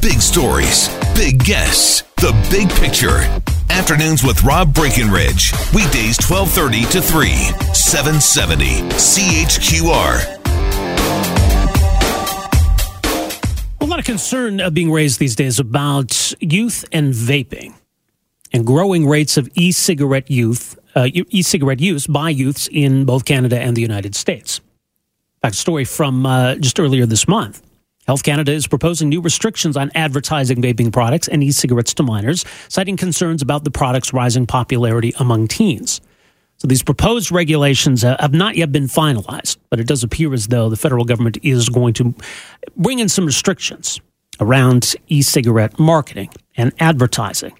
Big stories, big guests, the big picture. Afternoons with Rob Breckenridge. Weekdays 1230 to 3, 770 CHQR. A lot of concern uh, being raised these days about youth and vaping and growing rates of e-cigarette youth, uh, e-cigarette use by youths in both Canada and the United States. A story from uh, just earlier this month. Health Canada is proposing new restrictions on advertising vaping products and e-cigarettes to minors, citing concerns about the product's rising popularity among teens. So these proposed regulations uh, have not yet been finalized, but it does appear as though the federal government is going to bring in some restrictions around e-cigarette marketing and advertising.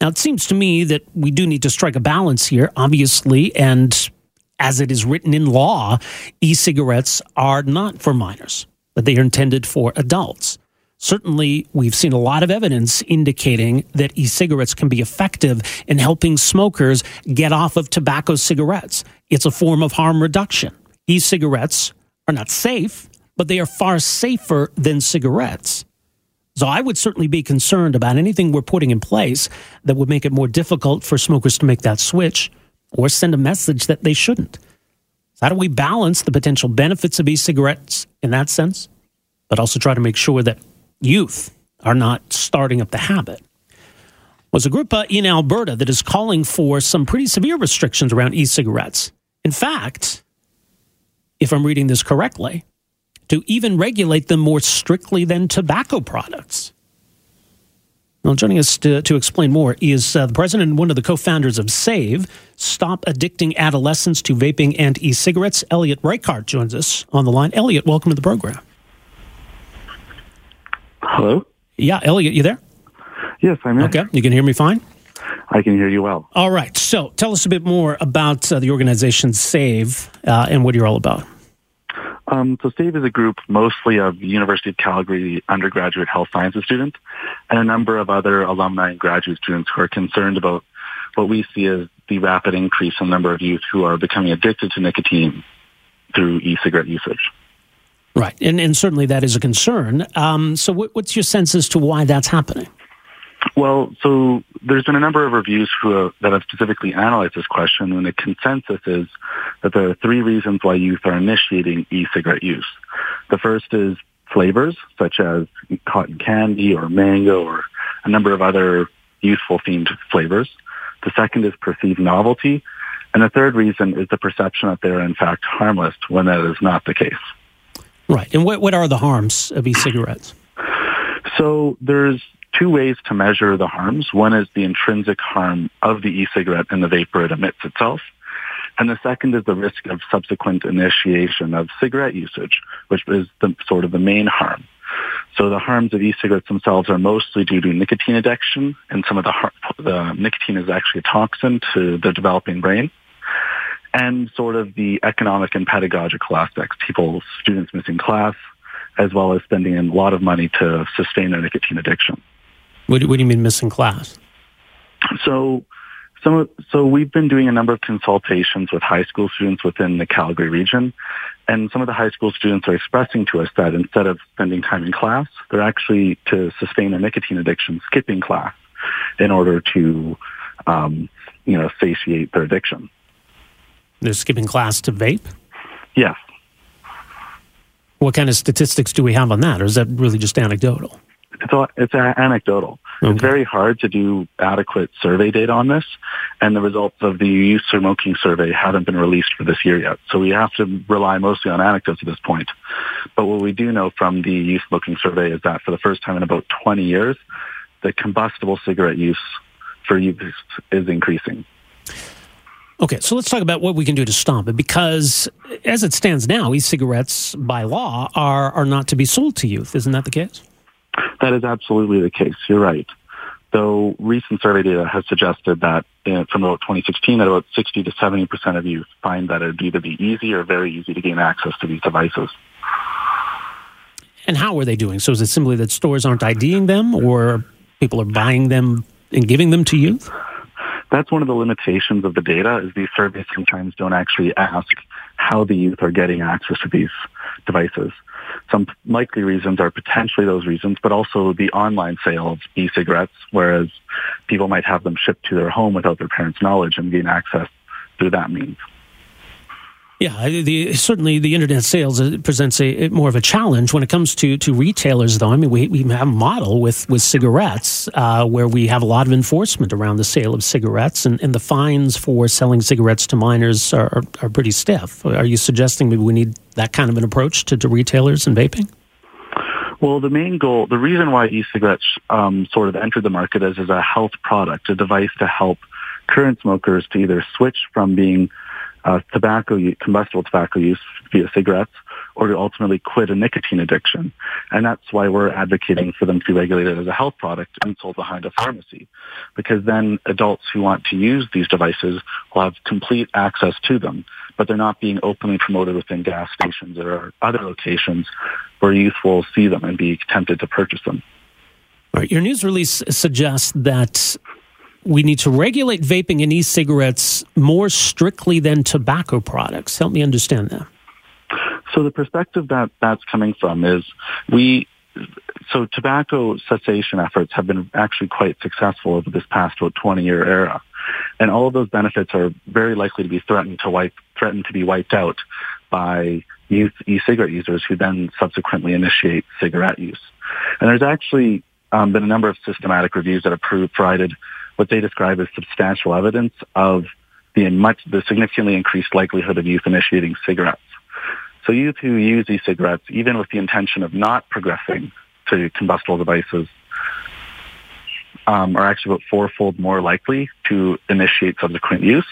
Now, it seems to me that we do need to strike a balance here, obviously, and as it is written in law, e cigarettes are not for minors that they are intended for adults. Certainly, we've seen a lot of evidence indicating that e cigarettes can be effective in helping smokers get off of tobacco cigarettes. It's a form of harm reduction. E cigarettes are not safe, but they are far safer than cigarettes. So I would certainly be concerned about anything we're putting in place that would make it more difficult for smokers to make that switch or send a message that they shouldn't. How do we balance the potential benefits of e cigarettes in that sense, but also try to make sure that youth are not starting up the habit? Was a group uh, in Alberta that is calling for some pretty severe restrictions around e cigarettes. In fact, if I'm reading this correctly, to even regulate them more strictly than tobacco products. Well, joining us to, to explain more is uh, the president and one of the co founders of SAAVE, Stop Addicting Adolescents to Vaping and E Cigarettes. Elliot Reichart joins us on the line. Elliot, welcome to the program. Hello? Yeah, Elliot, you there? Yes, I'm here. Okay, you can hear me fine? I can hear you well. All right, so tell us a bit more about uh, the organization SAAVE uh, and what you're all about. Um, so SAAVE is a group mostly of University of Calgary undergraduate health sciences students and a number of other alumni and graduate students who are concerned about what we see as the rapid increase in the number of youth who are becoming addicted to nicotine through e-cigarette usage. Right, and, and certainly that is a concern. Um, so what, what's your sense as to why that's happening? Well, so there's been a number of reviews have, uh, that have specifically analyzed this question, and the consensus is that there are three reasons why youth are initiating e-cigarette use. The first is flavors, such as cotton candy or mango or a number of other youthful themed flavors. The second is perceived novelty. And the third reason is the perception that they're in fact harmless when that is not the case. Right. And what, what are the harms of e-cigarettes? So there's two ways to measure the harms. One is the intrinsic harm of the e-cigarette and the vapor it emits itself. And the second is the risk of subsequent initiation of cigarette usage, which is the, sort of the main harm. So the harms of e-cigarettes themselves are mostly due to nicotine addiction, and some of the, the nicotine is actually a toxin to the developing brain, and sort of the economic and pedagogical aspects, people, students missing class, as well as spending a lot of money to sustain their nicotine addiction. What do, what do you mean missing class? So, some, so we've been doing a number of consultations with high school students within the Calgary region, and some of the high school students are expressing to us that instead of spending time in class, they're actually to sustain a nicotine addiction, skipping class in order to, um, you know, satiate their addiction. They're skipping class to vape. Yes. What kind of statistics do we have on that, or is that really just anecdotal? It's all, it's anecdotal. Okay. It's very hard to do adequate survey data on this, and the results of the youth smoking survey haven't been released for this year yet. So we have to rely mostly on anecdotes at this point. But what we do know from the youth smoking survey is that for the first time in about 20 years, the combustible cigarette use for youth is increasing. Okay, so let's talk about what we can do to stop it because as it stands now, e-cigarettes by law are, are not to be sold to youth. Isn't that the case? That is absolutely the case. You're right. Though recent survey data has suggested that uh, from about 2016 that about 60 to 70 percent of youth find that it would either be easy or very easy to gain access to these devices. And how are they doing? So is it simply that stores aren't IDing them or people are buying them and giving them to youth? That's one of the limitations of the data is these surveys sometimes don't actually ask how the youth are getting access to these devices. Some likely reasons are potentially those reasons, but also the online sale of e-cigarettes, whereas people might have them shipped to their home without their parents' knowledge and gain access through that means. Yeah, the, certainly the internet sales uh, presents a, more of a challenge when it comes to, to retailers, though. I mean, we, we have a model with, with cigarettes uh, where we have a lot of enforcement around the sale of cigarettes, and, and the fines for selling cigarettes to minors are, are, are pretty stiff. Are you suggesting maybe we need that kind of an approach to, to retailers and vaping? Well, the main goal, the reason why e-cigarettes um, sort of entered the market is as a health product, a device to help current smokers to either switch from being uh, tobacco, combustible tobacco use via cigarettes, or to ultimately quit a nicotine addiction. And that's why we're advocating for them to be regulated as a health product and sold behind a pharmacy. Because then adults who want to use these devices will have complete access to them, but they're not being openly promoted within gas stations or other locations where youth will see them and be tempted to purchase them. All right. Your news release suggests that we need to regulate vaping and e-cigarettes more strictly than tobacco products. Help me understand that. So the perspective that that's coming from is we so tobacco cessation efforts have been actually quite successful over this past about 20 year era. And all of those benefits are very likely to be threatened to wipe, threatened to be wiped out by youth e-cigarette users who then subsequently initiate cigarette use. And there's actually um, been a number of systematic reviews that have proved provided what they describe as substantial evidence of the much the significantly increased likelihood of youth initiating cigarettes. So youth who use e-cigarettes, even with the intention of not progressing to combustible devices, um, are actually about fourfold more likely to initiate subsequent use.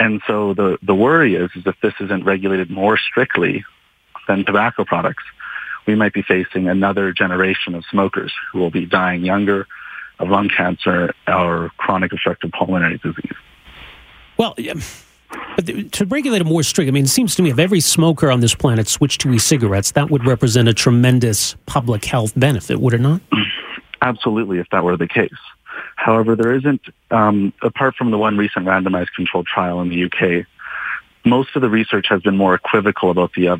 And so the, the worry is, is if this isn't regulated more strictly than tobacco products, we might be facing another generation of smokers who will be dying younger of lung cancer or chronic obstructive pulmonary disease. Well, to regulate it more strict, I mean, it seems to me if every smoker on this planet switched to e-cigarettes, that would represent a tremendous public health benefit, would it not? Absolutely, if that were the case. However, there isn't, um, apart from the one recent randomized controlled trial in the UK, most of the research has been more equivocal about the uh,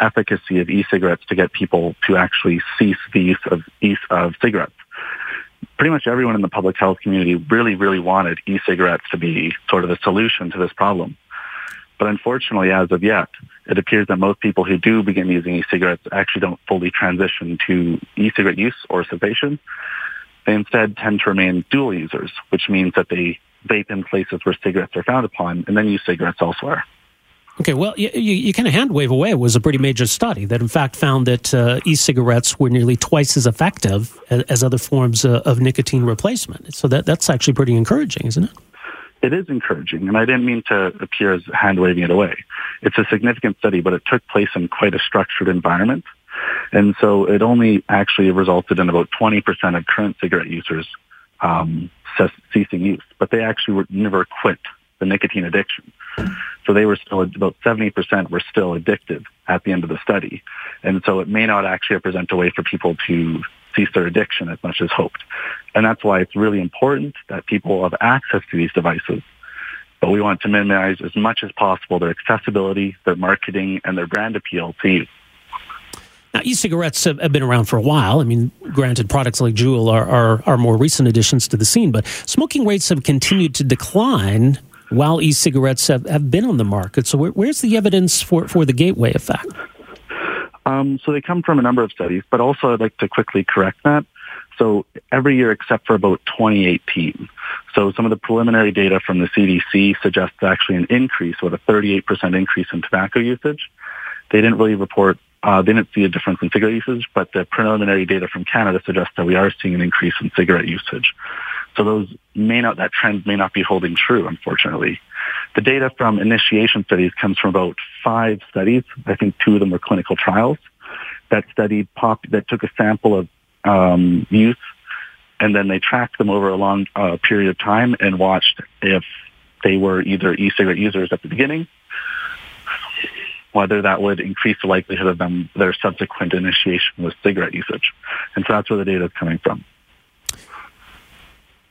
efficacy of e-cigarettes to get people to actually cease the use of, e- of cigarettes pretty much everyone in the public health community really, really wanted e-cigarettes to be sort of the solution to this problem. But unfortunately, as of yet, it appears that most people who do begin using e-cigarettes actually don't fully transition to e-cigarette use or cessation. They instead tend to remain dual users, which means that they vape in places where cigarettes are found upon and then use cigarettes elsewhere. Okay, well, you, you, kind of hand wave away. Was a pretty major study that, in fact, found that uh, e cigarettes were nearly twice as effective as, as other forms uh, of nicotine replacement. So that, that's actually pretty encouraging, isn't it? It is encouraging, and I didn't mean to appear as hand waving it away. It's a significant study, but it took place in quite a structured environment. And so it only actually resulted in about 20% of current cigarette users um, ceasing use, but they actually were, never quit the nicotine addiction. So they were still about 70% were still addicted at the end of the study. And so it may not actually represent a way for people to cease their addiction as much as hoped. And that's why it's really important that people have access to these devices. But we want to minimize as much as possible their accessibility, their marketing, and their brand appeal to youth. Now, e-cigarettes have, been around for a while. I mean, granted, products like Juul are, are, are more recent additions to the scene, but smoking rates have continued to decline while e-cigarettes have, have been on the market. So where, where's the evidence for, for the gateway effect? Um, so they come from a number of studies, but also I'd like to quickly correct that. So every year except for about 2018. So some of the preliminary data from the CDC suggests actually an increase, with a 38% increase in tobacco usage. They didn't really report, uh, they didn't see a difference in cigarette usage, but the preliminary data from Canada suggests that we are seeing an increase in cigarette usage. So those may not, that trend may not be holding true, unfortunately. The data from initiation studies comes from about five studies. I think two of them were clinical trials that studied pop, that took a sample of um, youth and then they tracked them over a long uh, period of time and watched if they were either e-cigarette users at the beginning, whether that would increase the likelihood of them their subsequent initiation with cigarette usage. And so that's where the data is coming from.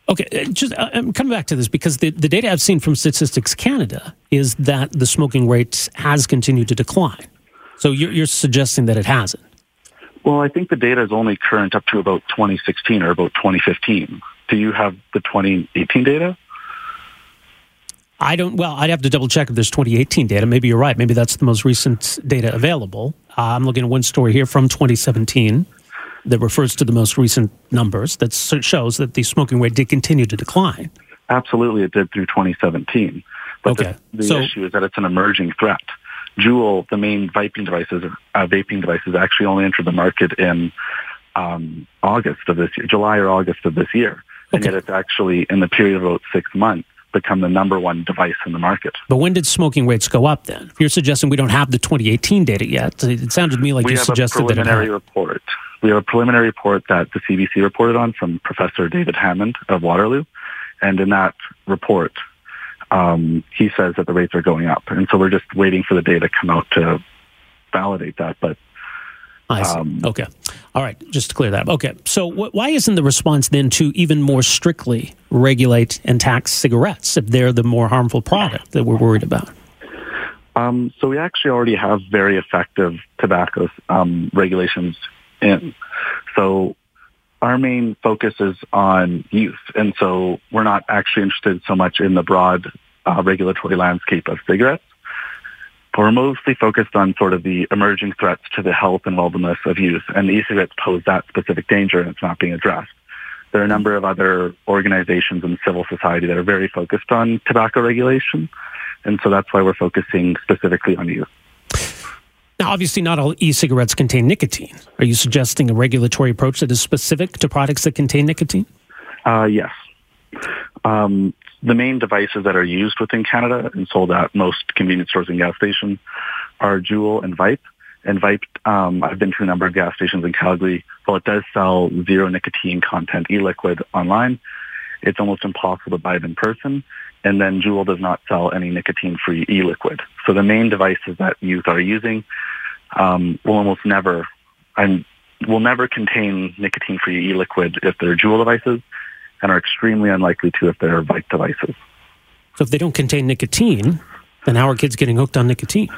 Okay, uh, just uh, I'm coming back to this because the, the data I've seen from Statistics Canada is that the smoking rate has continued to decline. So you're, you're suggesting that it hasn't. Well, I think the data is only current up to about 2016 or about 2015. Do you have the 2018 data? I don't. Well, I'd have to double check if there's 2018 data. Maybe you're right. Maybe that's the most recent data available. Uh, I'm looking at one story here from 2017 that refers to the most recent numbers that shows that the smoking rate did continue to decline. Absolutely, it did through 2017. But okay. the, the so, issue is that it's an emerging threat. Juul, the main vaping devices, uh, vaping devices, actually only entered the market in um, August of this year, July or August of this year, and Okay. yet it's actually in the period of about six months become the number one device in the market. but when did smoking rates go up then? If you're suggesting we don't have the 2018 data yet, it sounded to me like we you have a suggested that it preliminary report. We have a preliminary report that the CBC reported on from Professor David Hammond of Waterloo, and in that report, um, he says that the rates are going up, and so we're just waiting for the data to come out to validate that. But I see. um, okay. All right. Just to clear that up. Okay. So wh- why isn't the response then to even more strictly regulate and tax cigarettes if they're the more harmful product that we're worried about? Um, so we actually already have very effective tobacco um, regulations in. So our main focus is on youth, and so we're not actually interested so much in the broad uh, regulatory landscape of cigarettes. But we're mostly focused on sort of the emerging threats to the health and wellness of youth, and e-cigarettes pose that specific danger, and it's not being addressed. There are a number of other organizations in civil society that are very focused on tobacco regulation, and so that's why we're focusing specifically on youth. Now, obviously, not all e cigarettes contain nicotine. Are you suggesting a regulatory approach that is specific to products that contain nicotine? Uh, yes. Um, the main devices that are used within Canada and sold at most convenience stores and gas stations are Juul and Vype. And Vype, um, I've been to a number of gas stations in Calgary. While it does sell zero nicotine content e-liquid online, it's almost impossible to buy it in person. And then Juul does not sell any nicotine-free e-liquid. So the main devices that youth are using um, will almost never and will never contain nicotine-free e-liquid if they're Juul devices and are extremely unlikely to if they're Vype devices. So, if they don't contain nicotine, then how are kids getting hooked on nicotine?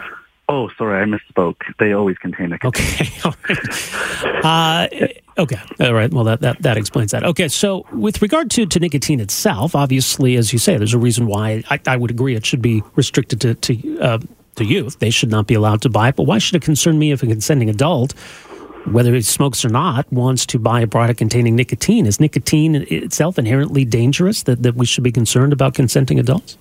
Oh, sorry, I misspoke. They always contain nicotine. Okay. All right. Uh, okay. All right. Well, that, that, that explains that. Okay. So, with regard to, to nicotine itself, obviously, as you say, there's a reason why I, I would agree it should be restricted to, to, uh, to youth. They should not be allowed to buy it. But why should it concern me if a consenting adult, whether he smokes or not, wants to buy a product containing nicotine? Is nicotine itself inherently dangerous that, that we should be concerned about consenting adults?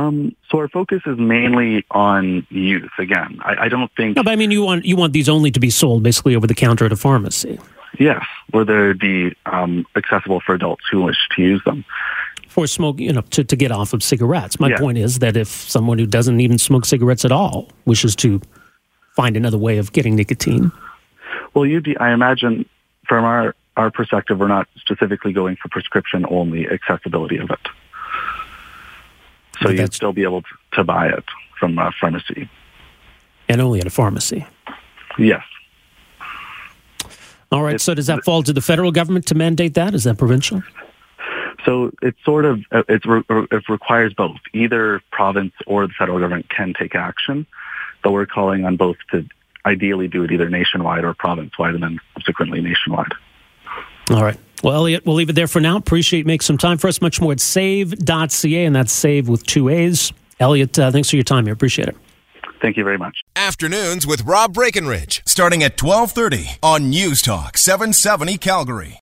Um, so our focus is mainly on youth. Again, I, I don't think No, but I mean, you want you want these only to be sold basically over the counter at a pharmacy. yes, where they'd be um, accessible for adults who wish to use them. for smoke, you know, to, to get off of cigarettes. My Yeah. point is that if someone who doesn't even smoke cigarettes at all wishes to find another way of getting nicotine, Well, you'd be, I imagine, from our our perspective, we're not specifically going for prescription only accessibility of it. So But you'd still be able to, to buy it from a pharmacy. and only at a pharmacy. Yes. All right. It's- so does that fall to the federal government to mandate that? Is that provincial? So it's sort of uh, it's it requires both. Either province or the federal government can take action, but we're calling on both to ideally do it either nationwide or province-wide, and then subsequently nationwide. All right. Well, Elliot, we'll leave it there for now. Appreciate you making some time for us. Much more at saave.ca, and that's save with two A's. Elliot, uh, thanks for your time here. Appreciate it. Thank you very much. Afternoons with Rob Breckenridge, starting at 1230 on News Talk 770 Calgary.